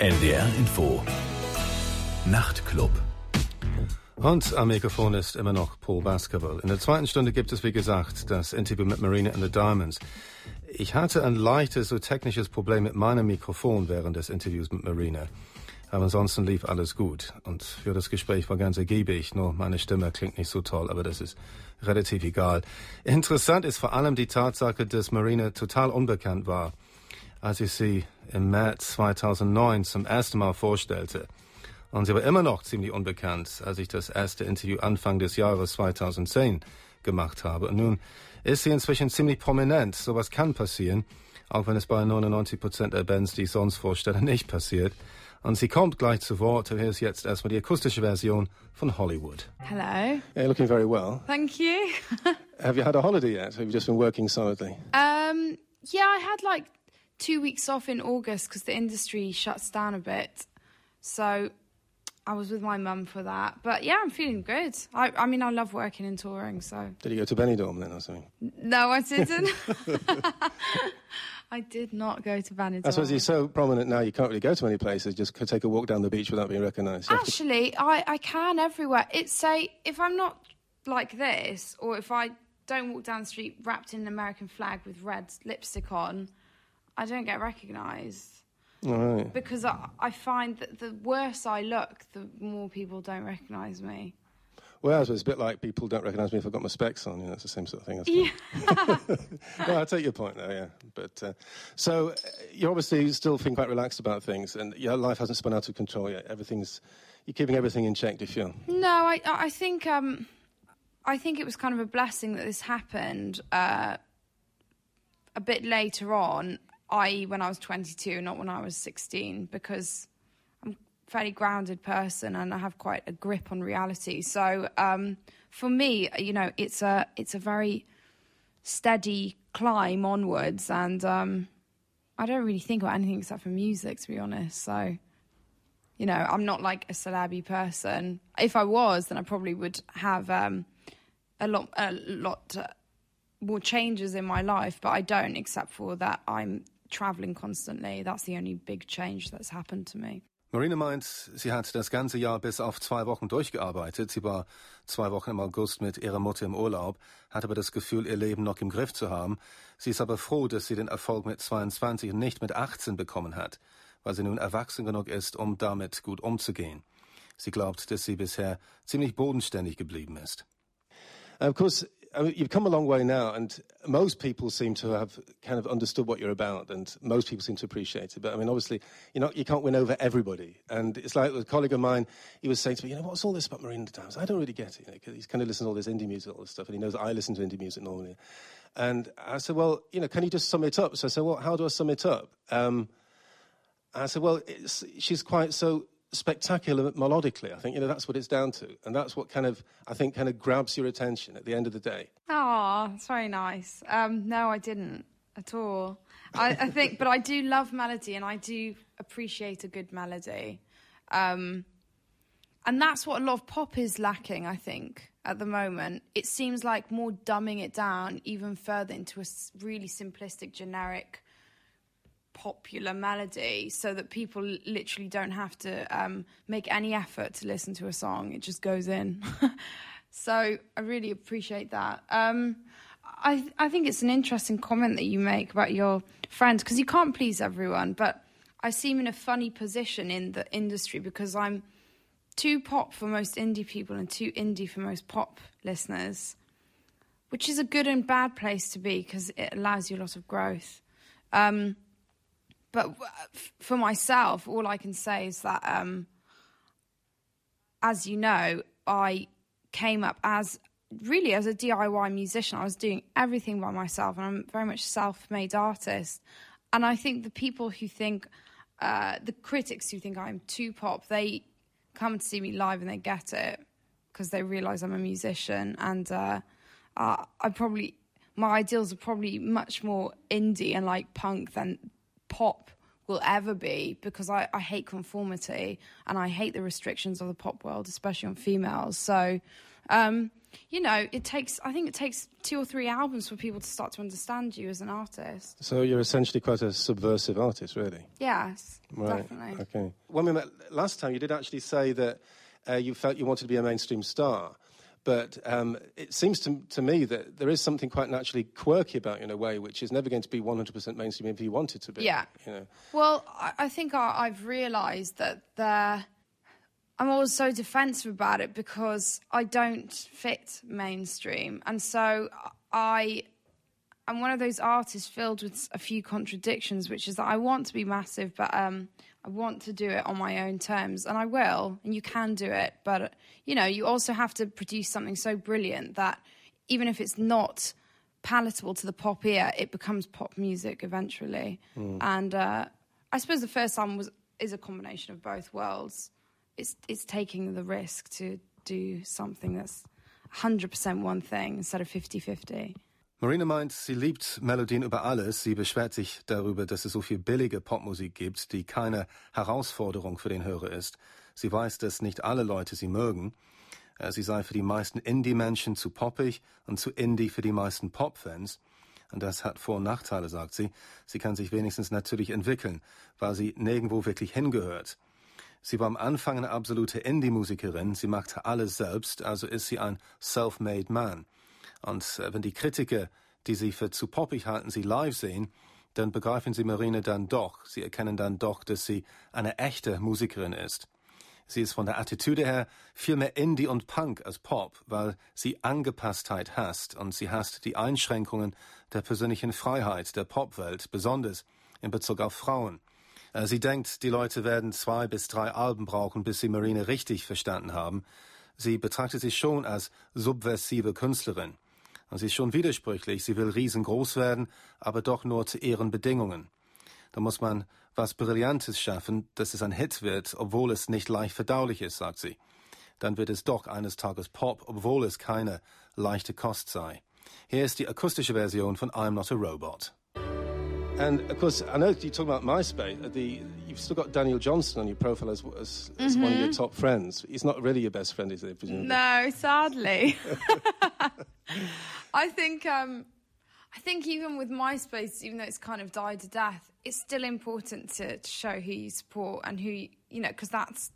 NDR Info. Nachtclub. Und am Mikrofon ist immer noch Paul Basketball. In der zweiten Stunde gibt es, wie gesagt, das Interview mit Marina and the Diamonds. Ich hatte ein leichtes, so technisches Problem mit meinem Mikrofon während des Interviews mit Marina. Aber ansonsten lief alles gut. Und für das Gespräch war ganz ergiebig. Nur meine Stimme klingt nicht so toll, aber das ist relativ egal. Interessant ist vor allem die Tatsache, dass Marina total unbekannt war, als ich sie im März 2009 zum ersten Mal vorstellte. Und sie war immer noch ziemlich unbekannt, als ich das erste Interview Anfang des Jahres 2010 gemacht habe. Und nun ist sie inzwischen ziemlich prominent. Sowas kann passieren, auch wenn es bei 99 Prozent der Bands, die ich sonst vorstelle, nicht passiert. Und sie kommt gleich zu Wort. Hier ist jetzt erstmal die akustische Version von Hollywood. Hello. Yeah, you're looking very well. Thank you. Have you had a holiday yet? Have you just been working solidly? um, yeah, I had like two weeks off in August because the industry shuts down a bit. So I was with my mum for that. But yeah, I'm feeling good. I, I mean, I love working and touring, so. Did you go to Benidorm then or something? No, I didn't. I did not go to Benidorm. I suppose you're so prominent now, you can't really go to many places. Just take a walk down the beach without being recognised. Have to- Actually, I, I can everywhere. It's say if I'm not like this, or if I don't walk down the street wrapped in an American flag with red lipstick on, I don't get recognised. Right. Because I, I find that the worse I look, the more people don't recognise me. Well, it's a bit like people don't recognise me if I've got my specs on. You know, it's the same sort of thing. I suppose. no, I take your point there, yeah. But uh, so uh, you're obviously still feeling quite relaxed about things, and your life hasn't spun out of control yet. Everything's you're keeping everything in check. Do you feel? No, I I think um, I think it was kind of a blessing that this happened uh, a bit later on, i.e., when I was 22, not when I was 16, because I'm a fairly grounded person and I have quite a grip on reality. So um, for me, you know, it's a it's a very steady climb onwards, and um, I don't really think about anything except for music, to be honest. So you know, I'm not like a celebby person. If I was, then I probably would have um, a lot, a lot uh, more changes in my life. But I don't, except for that I'm traveling constantly. That's the only big change that's happened to me. Marina meint, sie hat das ganze Jahr bis auf zwei Wochen durchgearbeitet. Sie war zwei Wochen im August mit ihrer Mutter im Urlaub, hat aber das Gefühl, ihr Leben noch im Griff zu haben. Sie ist aber froh, dass sie den Erfolg mit 22 und nicht mit 18 bekommen hat, weil sie nun erwachsen genug ist, um damit gut umzugehen. Sie glaubt, dass sie bisher ziemlich bodenständig geblieben ist. Of course, I mean, you've come a long way now, and most people seem to have kind of understood what you're about, and most people seem to appreciate it. But I mean, obviously, you know, you can't win over everybody. And it's like a colleague of mine, he was saying to me, you know, what's all this about Marina Times? I don't really get it, you know, he's kind of listening to all this indie music, all this stuff, and he knows I listen to indie music normally. And I said, well, you know, can you just sum it up? So I said, well, how do I sum it up? Um, I said, well, she's quite so spectacular melodically. I think, you know, that's what it's down to. And that's what kind of, I think, kind of grabs your attention at the end of the day. Ah, that's very nice. Um, no, I didn't at all. I, I think, but I do love melody and I do appreciate a good melody. Um, and that's what a lot of pop is lacking, I think, at the moment. It seems like more dumbing it down even further into a really simplistic, generic, popular melody so that people literally don't have to um, make any effort to listen to a song. It just goes in. so I really appreciate that. Um, I, I think it's an interesting comment that you make about your friends because you can't please everyone, but I seem in a funny position in the industry because I'm too pop for most indie people and too indie for most pop listeners, which is a good and bad place to be because it allows you a lot of growth. Um, but for myself, all I can say is that, um, as you know, I came up as really as a DIY musician. I was doing everything by myself, and I'm very much self-made artist. And I think the people who think, uh, the critics who think I'm too pop, they come to see me live and they get it because they realize I'm a musician, and uh, uh, I probably my ideals are probably much more indie and like punk than pop will ever be because I, I hate conformity and I hate the restrictions of the pop world, especially on females. So, um, you know, it takes. I think it takes two or three albums for people to start to understand you as an artist. So you're essentially quite a subversive artist, really. Yes, Right. definitely. Okay. When we met last time, you did actually say that uh, you felt you wanted to be a mainstream star. But um, it seems to, to me that there is something quite naturally quirky about you in a way, which is never going to be 100% mainstream if you want it to be. Yeah. You know. Well, I, I think I, I've realised that there. I'm always so defensive about it because I don't fit mainstream, and so I am one of those artists filled with a few contradictions, which is that I want to be massive, but um, I want to do it on my own terms, and I will, and you can do it, but you know, you also have to produce something so brilliant that even if it's not palatable to the pop ear, it becomes pop music eventually. And uh, I suppose the first album was is a combination of both worlds. It's it's taking the risk to do something that's 100% one thing instead of 50-50. Marina meint, sie liebt Melodien über alles. Sie beschwert sich darüber, dass es so viel billige Popmusik gibt, die keine Herausforderung für den Hörer ist. Sie weiß, dass nicht alle Leute sie mögen. Äh, Sie sei für die meisten Indie-Menschen zu poppig und zu Indie für die meisten Pop-Fans. Und das hat Vor- und Nachteile, sagt sie. Sie kann sich wenigstens natürlich entwickeln, weil sie nirgendwo wirklich hingehört. Sie war am Anfang eine absolute Indie-Musikerin. Sie machte alles selbst, also ist sie ein self-made man. Und äh, wenn die Kritiker, die sie für zu poppig halten, sie live sehen, dann begreifen sie Marine dann doch. Sie erkennen dann doch, dass sie eine echte Musikerin ist. Sie ist von der Attitüde her viel mehr Indie und Punk als Pop, weil sie Angepasstheit hasst und sie hasst die Einschränkungen der persönlichen Freiheit der Popwelt, besonders in Bezug auf Frauen. Äh, Sie denkt, die Leute werden zwei bis drei Alben brauchen, bis sie Marine richtig verstanden haben. Sie betrachtet sich schon als subversive Künstlerin. Und sie ist schon widersprüchlich. Sie will riesengroß werden, aber doch nur zu ihren Bedingungen. Da muss man was Brillantes schaffen, dass es ein Hit wird, obwohl es nicht leicht verdaulich ist, sagt sie. Dann wird es doch eines Tages Pop, obwohl es keine leichte Kost sei. Hier ist die akustische Version von I'm Not a Robot. And of course, I know you talk about MySpace. The, you've still got Daniel Johnston on your profile as, as, as one of your top friends. He's not really your best friend, is he? Presumably? No, sadly. I think um, I think even with MySpace, even though it's kind of died to death, it's still important to, to show who you support and who you, you know, because that's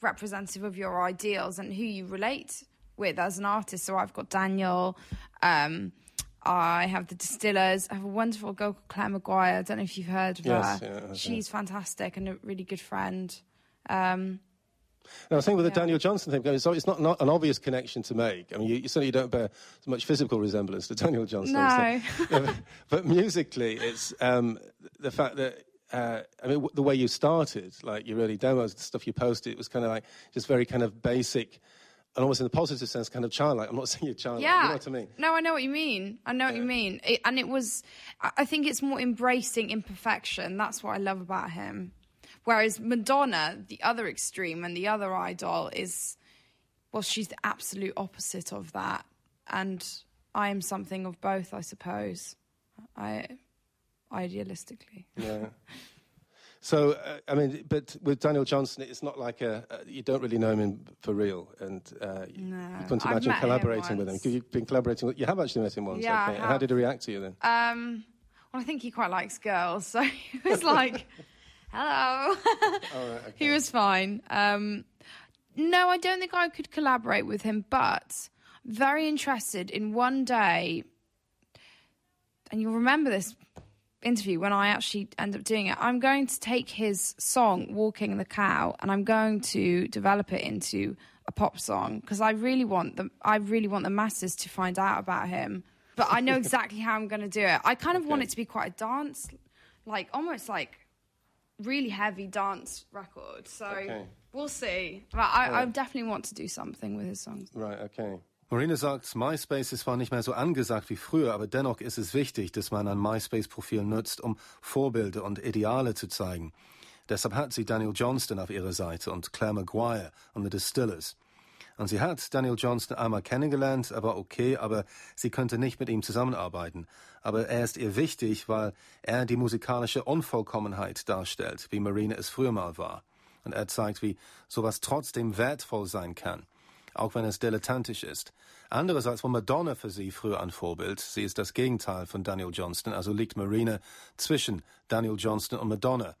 representative of your ideals and who you relate with as an artist. So I've got Daniel. Um, I have the Distillers. I have a wonderful girl called Clare Maguire. I don't know if you've heard of Yes, her. yeah, She's fantastic and a really good friend. Um, Now, I was thinking with the Yeah. Daniel Johnston thing, so it's not, not an obvious connection to make. I mean, you, you certainly don't bear so much physical resemblance to Daniel Johnston. No. Yeah, but, but musically, it's um, the fact that. Uh, I mean, w- the way you started, like your early demos, the stuff you posted, it was kind of like just very kind of basic, and almost in the positive sense, kind of childlike. I'm not saying you're childlike. Yeah. You know what I mean? No, I know what you mean. I know what you mean. It, and it was, I I think it's more embracing imperfection. That's what I love about him. Whereas Madonna, the other extreme and the other idol, is, well, she's the absolute opposite of that. And I am something of both, I suppose. I, idealistically. Yeah. So, uh, I mean, but with Daniel Johnston, it's not like a, uh, you don't really know him in, for real, and uh, you- No. you couldn't imagine met him collaborating with him. once. You've been collaborating with, you have actually met him once. Yeah, okay. How did he react to you then? Um, well, I think he quite likes girls, so he was like, "Hello." He was fine. Um, no, I don't think I could collaborate with him, but very interested in one day. And you'll remember this interview when I actually end up doing it. I'm going to take his song "Walking the Cow" and I'm going to develop it into a pop song because I really want the I really want the masses to find out about him. But I know exactly how I'm going to do it. I kind of want it to be quite a dance, like almost like really heavy dance record. So Okay. we'll see. But I, I definitely want to do something with his songs. Right, okay. Marine sagt, MySpace ist zwar nicht mehr so angesagt wie früher, aber dennoch ist es wichtig, dass man ein MySpace-Profil nutzt, um Vorbilder und Ideale zu zeigen. Deshalb hat sie Daniel Johnston auf ihrer Seite und Claire Maguire und The Distillers. Und sie hat Daniel Johnston einmal kennengelernt, aber okay, aber sie könnte nicht mit ihm zusammenarbeiten. Aber er ist ihr wichtig, weil er die musikalische Unvollkommenheit darstellt, wie Marine es früher mal war. Und er zeigt, wie sowas trotzdem wertvoll sein kann. Auch wenn es dilettantisch ist. Andererseits war Madonna für sie früher ein Vorbild. Sie ist das Gegenteil von Daniel Johnston, also liegt Marina zwischen Daniel Johnston und Madonna.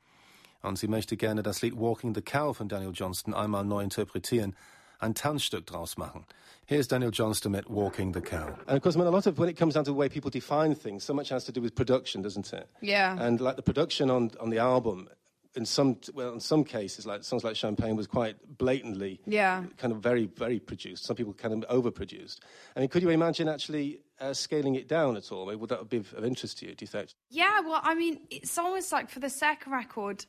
Und sie möchte gerne das Lied Walking the Cow von Daniel Johnston einmal neu interpretieren, ein Tanzstück draus machen. Here's Daniel Johnston at Walking the Cow. And of course, I mean, a lot of when it comes down to the way people define things, so much has to do with production, doesn't it? Yeah. And like the production on, on the album, in some well, in some cases, like songs like Champagne was quite blatantly, Yeah. kind of very very produced. Some people kind of overproduced. I mean, could you imagine actually uh, scaling it down at all? I mean, would that be of, of interest to you? Do you think? Yeah, well, I mean, it's almost like for the second record,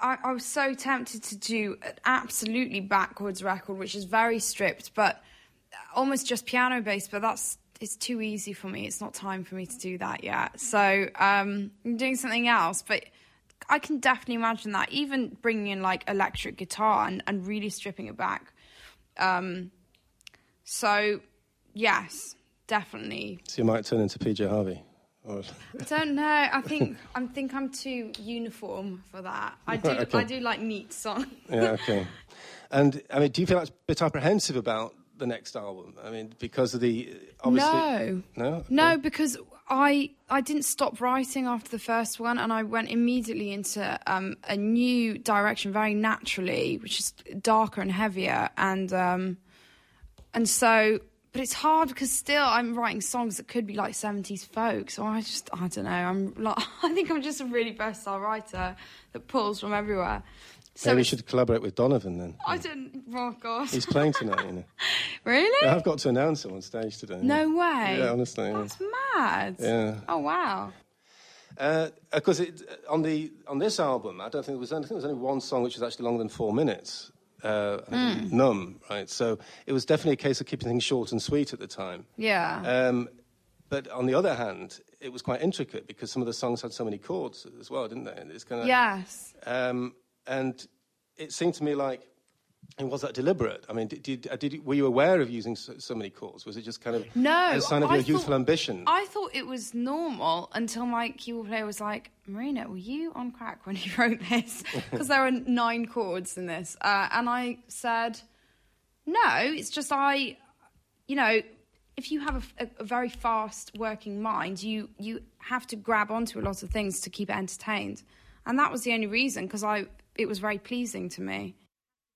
I, I was so tempted to do an absolutely backwards record, which is very stripped, but almost just piano based. But that's it's too easy for me. It's not time for me to do that yet. So um, I'm doing something else, but. I can definitely imagine that, even bringing in like electric guitar and, and really stripping it back. Um, so, yes, definitely So you might turn into PJ Harvey. Or, I don't know. I think I think I'm too uniform for that. I do. Right, okay. I do like neat songs. yeah, okay. And I mean, do you feel a bit apprehensive about the next album? I mean, because of the obviously No. no, No, because I I didn't stop writing after the first one, and I went immediately into um, a new direction very naturally, which is darker and heavier, and um, and so. But it's hard because still I'm writing songs that could be like 70s folk. So I just I don't know. I'm like I think I'm just a really versatile writer that pulls from everywhere. So Maybe we should collaborate with Donovan then. I didn't. Oh God! He's playing tonight, you know. really? I've got to announce him on stage today. No way. Yeah, honestly. yeah. Mad. Yeah. Oh wow. Uh, of course, it, on the on this album, I don't think there was. I think there was only one song which was actually longer than four minutes. Uh, think Numb, right? So it was definitely a case of keeping things short and sweet at the time. Yeah. Um, but on the other hand, it was quite intricate because some of the songs had so many chords as well, didn't they? It's kind of yes. Um, and it seemed to me like, and was that deliberate? I mean, did, did, uh, did were you aware of using so, so many chords? Was it just kind of No. a sign of I your thought- youthful ambition? I thought it was normal until my keyboard player was like, Marina, were you on crack when you wrote this? Because there are nine chords in this. Uh, and I said, no, it's just I, you know, if you have a, a, a very fast working mind, you, you have to grab onto a lot of things to keep it entertained. And that was the only reason, because I it was very pleasing to me.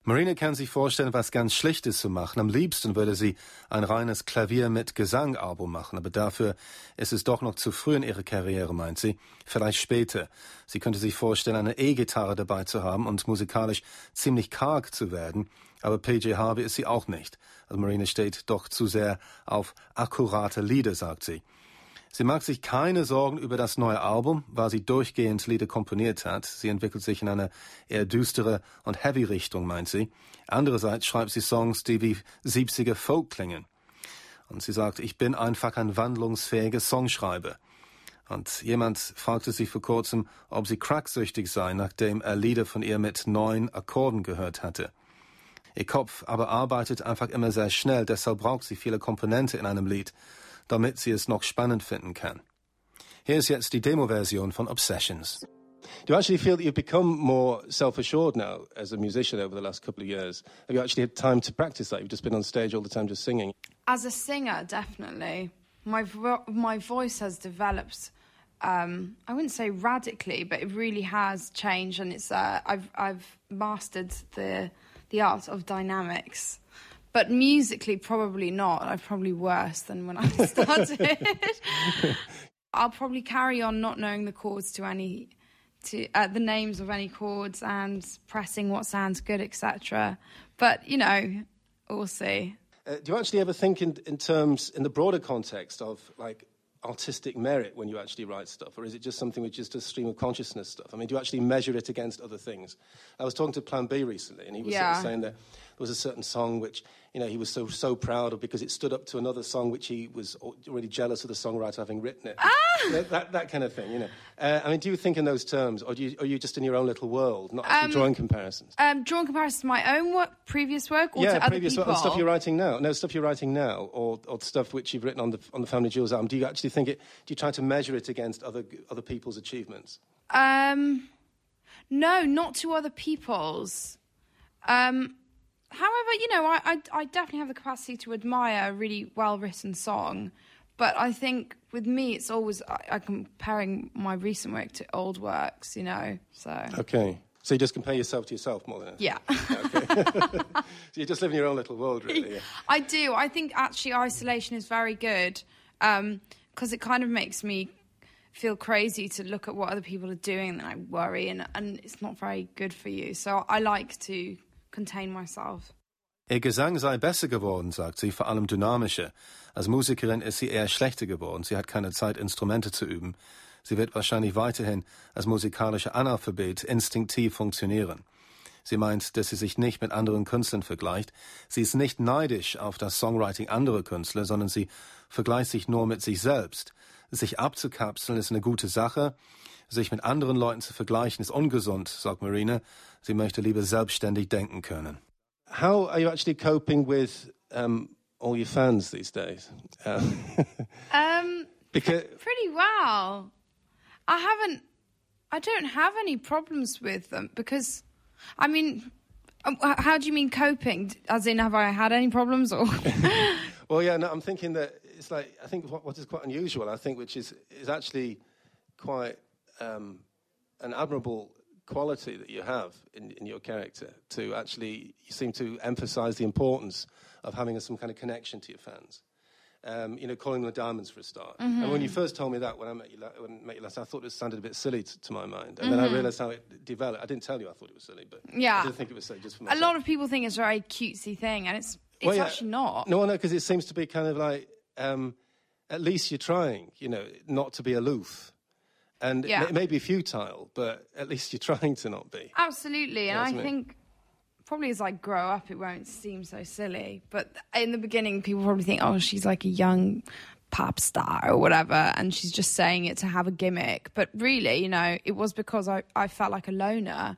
Marina kann sich vorstellen, was ganz Schlichtes zu machen. Am liebsten würde sie ein reines Klavier mit Gesang-Album machen, aber dafür ist es doch noch zu früh in ihrer Karriere, meint sie. Vielleicht später. Sie könnte sich vorstellen, eine E-Gitarre dabei zu haben und musikalisch ziemlich karg zu werden, aber PJ Harvey ist sie auch nicht. Also Marina steht doch zu sehr auf akkurate Lieder, sagt sie. Sie macht sich keine Sorgen über das neue Album, weil sie durchgehend Lieder komponiert hat. Sie entwickelt sich in eine eher düstere und heavy Richtung, meint sie. Andererseits schreibt sie Songs, die wie 70er Folk klingen. Und sie sagt, ich bin einfach ein wandlungsfähiger Songschreiber. Und jemand fragte sie vor kurzem, ob sie cracksüchtig sei, nachdem er Lieder von ihr mit neun Akkorden gehört hatte. Ihr Kopf aber arbeitet einfach immer sehr schnell, deshalb braucht sie viele Komponente in einem Lied, damit sie es noch spannend finden kann. Hier ist jetzt die Demo-Version von Obsessions. Do you actually feel that you've become more self-assured now as a musician over the last couple of years? Have you actually had time to practice that? You've just been on stage all the time just singing. As a singer, definitely. My vo- my voice has developed. Um, I wouldn't say radically, but it really has changed, and it's uh, I've I've mastered the the art of dynamics. But musically, probably not. I'm probably worse than when I started. I'll probably carry on not knowing the chords to any to uh, the names of any chords and pressing what sounds good, etc. But you know, we'll see. Uh, do you actually ever think in, in terms, in the broader context of like artistic merit when you actually write stuff, or is it just something which is just a stream of consciousness stuff? I mean, do you actually measure it against other things? I was talking to Plan B recently, and he was sort of saying that was a certain song which you know he was so so proud of because it stood up to another song which he was already jealous of the songwriter having written it. You know, that that kind of thing, you know. Uh, I mean, do you think in those terms, or do you, are you just in your own little world, not actually drawing comparisons? Um, drawing comparisons to my own work, previous work, or yeah, to other previous people. and stuff you're writing now. No, stuff you're writing now, or, or stuff which you've written on the on the Family Jewels album. Do you actually think it? Do you try to measure it against other other people's achievements? Um, no, not to other people's. Um, however, you know, I, I I definitely have the capacity to admire a really well written song, but I think with me, it's always I, I'm comparing my recent work to old works. You know, so Okay. So you just compare yourself to yourself more than anything? yeah. So you just live in your own little world, really. Yeah. I do. I think actually isolation is very good um, because it kind of makes me feel crazy to look at what other people are doing and I worry and, and it's not very good for you. So I like to contain myself. Ihr Gesang sei besser geworden, sagt sie, vor allem dynamischer. Als Musikerin ist sie eher schlechter geworden. Sie hat keine Zeit, Instrumente zu üben. Sie wird wahrscheinlich weiterhin als musikalischer Analphabet instinktiv funktionieren. Sie meint, dass sie sich nicht mit anderen Künstlern vergleicht. Sie ist nicht neidisch auf das Songwriting anderer Künstler, sondern sie vergleicht sich nur mit sich selbst. Sich abzukapseln ist eine gute Sache. Sich mit anderen Leuten zu vergleichen ist ungesund, sagt Marina. Sie möchte lieber selbstständig denken können. How are you actually coping with um, all your fans these days? Um, Um, because pretty well. I haven't. I don't have any problems with them because, I mean, um, how do you mean coping? As in, have I had any problems or? Well, yeah, no, I'm thinking that it's like I think what, what is quite unusual. I think which is is actually quite um, an admirable quality that you have in, in your character. To actually, you seem to emphasise the importance of having some kind of connection to your fans. Um, you know, calling them the diamonds for a start. And when you first told me that when I met you, la- when I met you last, I thought it sounded a bit silly t- to my mind. And then I realised how it developed. I didn't tell you I thought it was silly, but Yeah. I didn't think it was silly just for a lot of people think it's a very cutesy thing, and it's it's Well, yeah. actually not. No, no, because it seems to be kind of like um, at least you're trying, you know, not to be aloof. And Yeah. it, may, be futile, but at least you're trying to not be. Absolutely, and I think probably as I grow up, it won't seem so silly. But in the beginning, people probably think, "Oh, she's like a young pop star or whatever," and she's just saying it to have a gimmick. But really, you know, it was because I, I felt like a loner.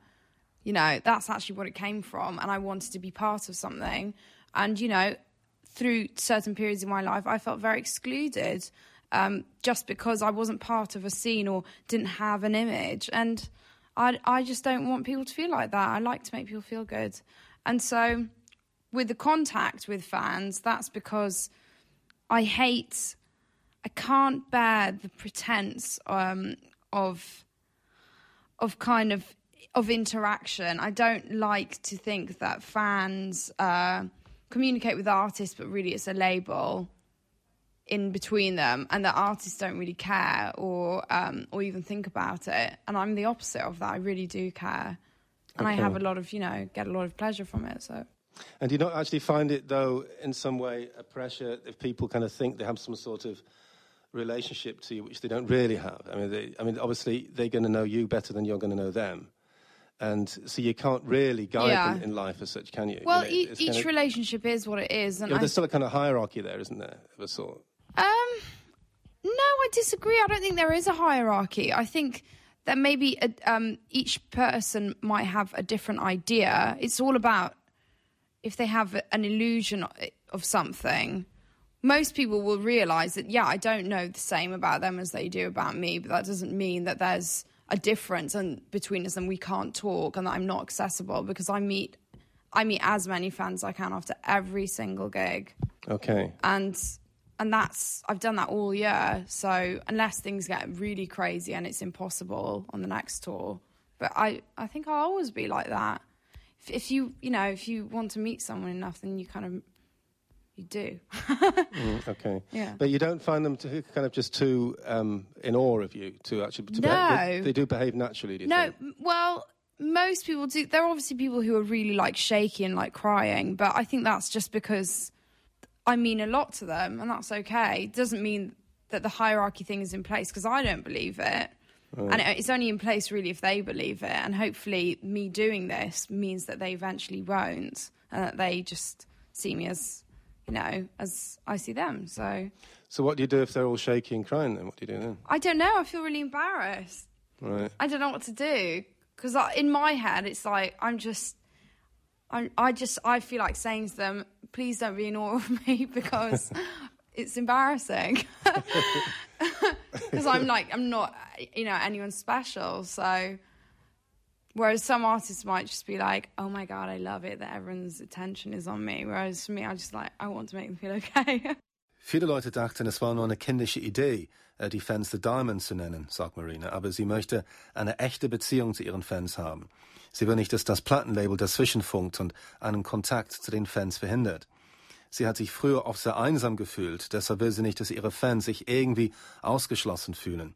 You know, that's actually what it came from, and I wanted to be part of something. And you know, through certain periods in my life, I felt very excluded um, just because I wasn't part of a scene or didn't have an image. And I, I just don't want people to feel like that. I like to make people feel good. And so, with the contact with fans, that's because I hate, I can't bear the pretense um, of, of kind of of interaction. I don't like to think that fans uh, communicate with artists, but really it's a label in between them, and that artists don't really care or um, or even think about it. And I'm the opposite of that. I really do care, and I have a lot of you know get a lot of pleasure from it. So. And do you not actually find it, though, in some way, a pressure if people kind of think they have some sort of relationship to you, which they don't really have? I mean, they, I mean, obviously, they're going to know you better than you're going to know them. And so you can't really guide Yeah. them in life as such, can you? Well, You know, e- each kind of- relationship is what it is, and you know, I there's still a kind of hierarchy there, isn't there, of a sort? Um, no, I disagree. I don't think there is a hierarchy. I think that maybe a, um, each person might have a different idea. It's all about if they have an illusion of something. Most people will realize that, yeah, I don't know the same about them as they do about me, but that doesn't mean that there's a difference and between us and we can't talk and that I'm not accessible because I meet I meet as many fans as I can after every single gig Okay. and and that's I've done that all year. So unless things get really crazy and it's impossible on the next tour, but I I think I'll always be like that. If, if you you know if you want to meet someone enough, then you kind of you do. Mm, okay. Yeah. But you don't find them to kind of just too um, in awe of you to actually. To No. they, they do behave naturally. Do you No, think? well, most people do. There are obviously people who are really like shaky and like crying, but I think that's just because I mean a lot to them, and that's okay. It doesn't mean that the hierarchy thing is in place because I don't believe it. Oh. And it's only in place really if they believe it. And hopefully, me doing this means that they eventually won't, and that they just see me as, you know, as I see them. So So what do you do if they're all shaky and crying? Then what do you do then? I don't know. I feel really embarrassed. Right. I don't know what to do because in my head it's like I'm just, I I just I feel like saying to them, please don't be in awe of me because it's embarrassing. Because I'm like I'm not you know anyone special, so Whereas some artists might just be like, "Oh my god, I love it that everyone's attention is on me." Whereas for me, I just like, I want to make them feel okay. Viele Leute dachten, es war nur eine kindische Idee, äh, die Fans The Diamonds zu nennen, sagt Marina, aber sie möchte eine echte Beziehung zu ihren Fans haben. Sie will nicht, dass das Plattenlabel dazwischenfunkt und einen Kontakt zu den Fans verhindert. Sie hat sich früher oft sehr einsam gefühlt, deshalb will sie nicht, dass ihre Fans sich irgendwie ausgeschlossen fühlen.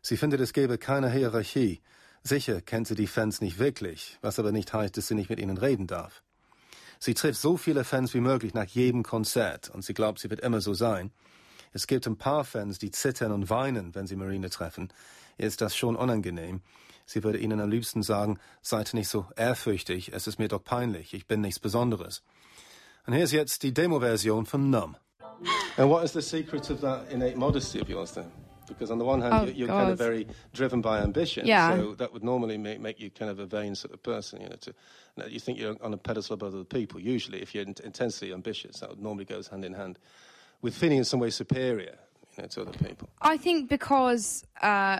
Sie findet, es gäbe keine Hierarchie. Sicher kennt sie die Fans nicht wirklich, was aber nicht heißt, dass sie nicht mit ihnen reden darf. Sie trifft so viele Fans wie möglich nach jedem Konzert und sie glaubt, sie wird immer so sein. Es gibt ein paar Fans, die zittern und weinen, wenn sie Marine treffen. Ihr ist das schon unangenehm. Sie würde ihnen am liebsten sagen, seid nicht so ehrfürchtig, es ist mir doch peinlich, ich bin nichts Besonderes. Und hier ist jetzt die Demo-Version von Numb. And what is the secret of that innate modesty of yours then? Because on the one hand, Oh, you're, you're kind of very driven by ambition. Yeah. So that would normally make, make you kind of a vain sort of person, you know. To, you think you're on a pedestal above other people. Usually, if you're in- intensely ambitious, that would normally goes hand in hand with feeling in some way superior, you know, to other people. I think because, uh,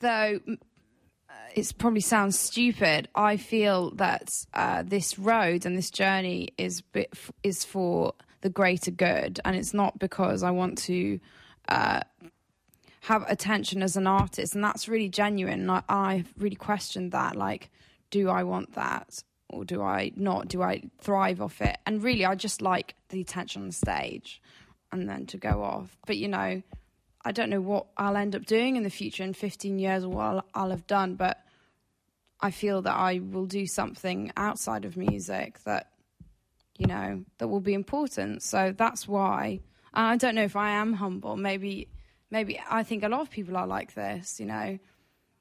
though uh, it probably sounds stupid, I feel that uh, this road and this journey is bit f- is for the greater good, and it's not because I want to uh, have attention as an artist, and that's really genuine. I, I really questioned that, like, do I want that? Or do I not? Do I thrive off it? And really, I just like the attention on the stage and then to go off. But you know, I don't know what I'll end up doing in the future in 15 years or what I'll, I'll have done, but I feel that I will do something outside of music that, you know, that will be important. So that's why. And I don't know if I am humble. Maybe, maybe I think a lot of people are like this, you know.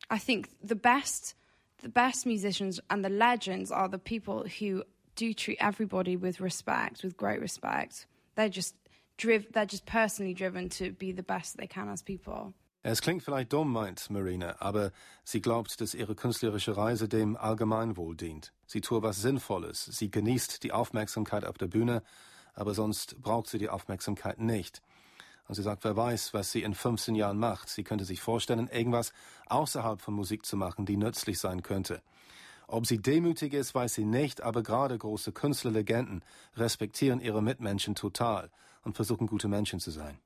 I think the best, the best musicians and the legends are the people who do treat everybody with respect, with great respect. They're just driv- they're just personally driven to be the best they can as people. Es klingt vielleicht dumm, meint Marina, aber sie glaubt, dass ihre künstlerische Reise dem Allgemeinwohl dient. Sie tue was Sinnvolles. Sie genießt die Aufmerksamkeit auf der Bühne, aber sonst braucht sie die Aufmerksamkeit nicht. Und sie sagt, wer weiß, was sie in 15 Jahren macht. Sie könnte sich vorstellen, irgendwas außerhalb von Musik zu machen, die nützlich sein könnte. Ob sie demütig ist, weiß sie nicht, aber gerade große Künstlerlegenden respektieren ihre Mitmenschen total und versuchen, gute Menschen zu sein.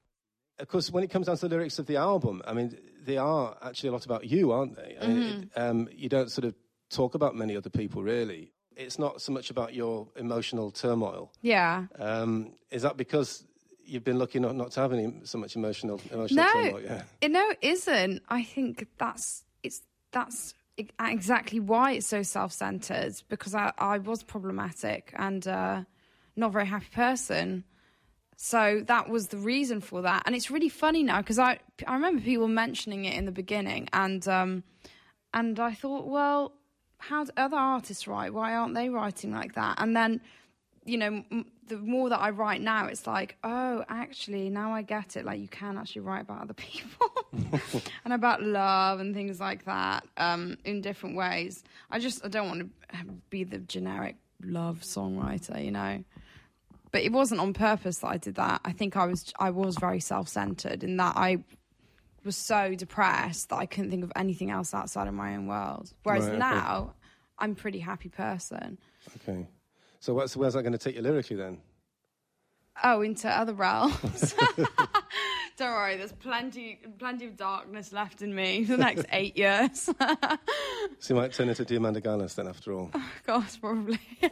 Of course, when it comes down to the lyrics of the album, I mean, they are actually a lot about you, aren't they? I mean, it, um, you don't sort of talk about many other people, really. It's not so much about your emotional turmoil. Yeah. Um, is that because you've been lucky not, not to have any so much emotional emotional No? Yeah. it, no, it isn't. I think that's it's that's exactly why it's so self-centered because I, I was problematic and uh, not a very happy person. So that was the reason for that, and it's really funny now because I I remember people mentioning it in the beginning, and um, and I thought, well, how do other artists write? Why aren't they writing like that? And then you know, m- the more that I write now, it's like, oh, actually, now I get it. Like, you can actually write about other people and about love and things like that um, in different ways. I just, I don't want to be the generic love songwriter, you know. But it wasn't on purpose that I did that. I think I was, I was very self-centered in that I was so depressed that I couldn't think of anything else outside of my own world. Whereas Right, okay. now, I'm a pretty happy person. Okay. So what's, where's that going to take you lyrically then? Oh, into other realms. Don't worry, there's plenty, plenty of darkness left in me for the next eight years. So you might turn into Diamanda Gallas then after all. God, probably.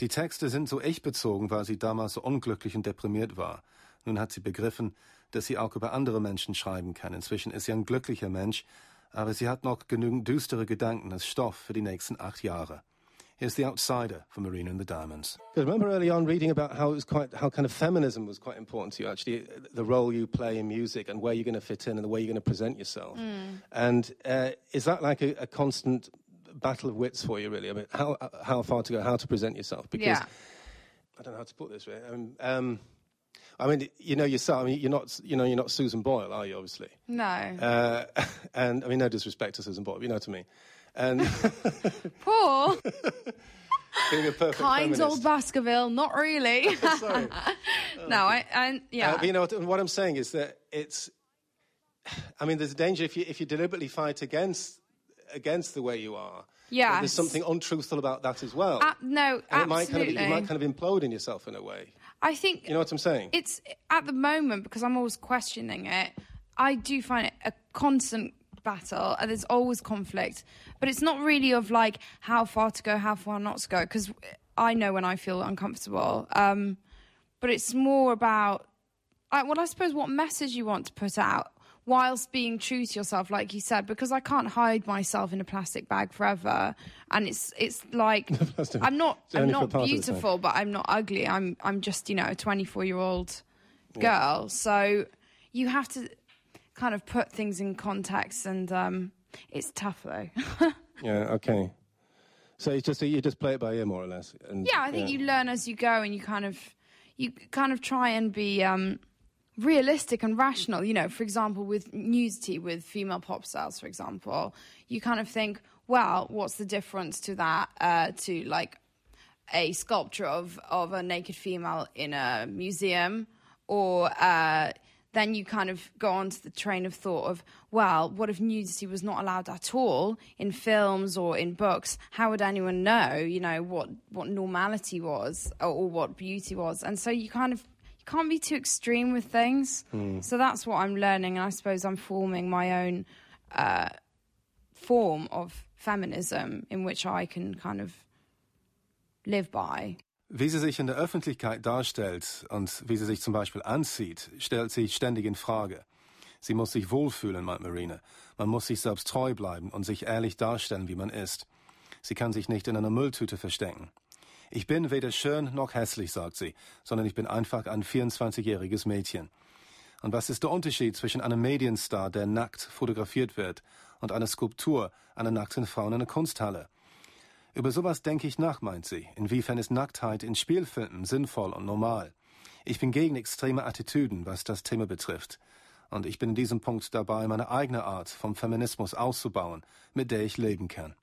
Die Texte sind so ich-bezogen, weil sie damals so unglücklich und deprimiert war. Nun hat sie begriffen, dass sie auch über andere Menschen schreiben kann. Inzwischen ist sie ein glücklicher Mensch, aber sie hat noch genügend düstere Gedanken als Stoff für die nächsten acht Jahre. Here's The Outsider for Marina and the Diamonds. Because I remember early on reading about how it was quite, how kind of feminism was quite important to you, actually, the role you play in music and where you're going to fit in and the way you're going to present yourself. And uh, is that like a, a constant battle of wits for you, really? I mean, how, how far to go, how to present yourself? Because Yeah. I don't know how to put this, really. Um, um, I mean, you know yourself. I mean, you're not, you know, you're not Susan Boyle, are you? Obviously. No. Uh, and I mean, no disrespect to Susan Boyle, but you know what I mean. And Poor, being a perfect kind feminist. old Baskerville, not really. Sorry. no, I, I yeah. Uh, you know what, what I'm saying is that it's. I mean, there's a danger if you if you deliberately fight against against the way you are. Yeah. There's something untruthful about that as well. Uh, no, and it might kind of, absolutely. you might kind of implode in yourself in a way. I think You know what I'm saying? it's at the moment because I'm always questioning it. I do find it a constant battle, and there's always conflict. But it's not really of like how far to go, how far not to go, because I know when I feel uncomfortable. Um, but it's more about, I, well, I suppose what message you want to put out whilst being true to yourself, like you said, because I can't hide myself in a plastic bag forever, and it's it's like I'm not I'm not part of the time. beautiful, but I'm not ugly. I'm I'm just you know a 24 year old girl. So you have to kind of put things in context, and um, it's tough though. Yeah. Okay. So you just you just play it by ear more or less. And, yeah, I think you learn as you go, and you kind of you kind of try and be um, realistic and rational. You know, for example, with nudity with female pop stars, for example, you kind of think, well, what's the difference to that uh, to like a sculpture of of a naked female in a museum, or uh, then you kind of go on to the train of thought of, well, what if nudity was not allowed at all in films or in books? How would anyone know, you know, what what normality was or, or what beauty was? And so you kind of you can't be too extreme with things. So that's what I'm learning, and I suppose I'm forming my own uh, form of feminism in which I can kind of live by. Wie sie sich in der Öffentlichkeit darstellt und wie sie sich zum Beispiel anzieht, stellt sich ständig in Frage. Sie muss sich wohlfühlen, meint Marine. Man muss sich selbst treu bleiben und sich ehrlich darstellen, wie man ist. Sie kann sich nicht in einer Mülltüte verstecken. Ich bin weder schön noch hässlich, sagt sie, sondern ich bin einfach ein 24-jähriges Mädchen. Und was ist der Unterschied zwischen einem Medienstar, der nackt fotografiert wird, und einer Skulptur einer nackten Frau in einer Kunsthalle? Über sowas denke ich nach, meint sie. Inwiefern ist Nacktheit in Spielfilmen sinnvoll und normal? Ich bin gegen extreme Attitüden, was das Thema betrifft. Und ich bin in diesem Punkt dabei, meine eigene Art vom Feminismus auszubauen, mit der ich leben kann.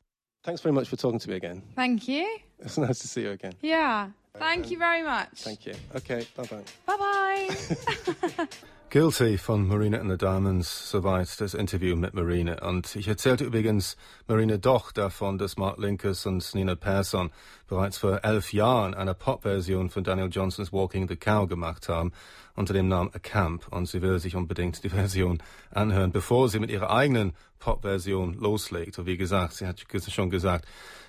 Thanks very much for talking to me again. Thank you. It's nice to see you again. Yeah. Thank you very much. Thank you. Okay. Bye bye. Bye bye. Guilty von Marina and the Diamonds, soweit das Interview mit Marina. Und ich erzählte übrigens Marina doch davon, dass Mark Linkers und Nina Persson bereits vor elf Jahren eine Pop-Version von Daniel Johnsons Walking the Cow gemacht haben, unter dem Namen A Camp. Und sie will sich unbedingt die Version anhören, bevor sie mit ihrer eigenen Pop-Version loslegt. Und wie gesagt, sie hat schon gesagt,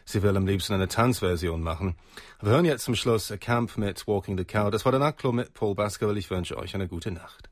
sie will am liebsten eine Tanzversion machen. Wir hören jetzt zum Schluss A Camp mit Walking the Cow. Das war der Nachtclub mit Paul Baskerville. Ich wünsche euch eine gute Nacht.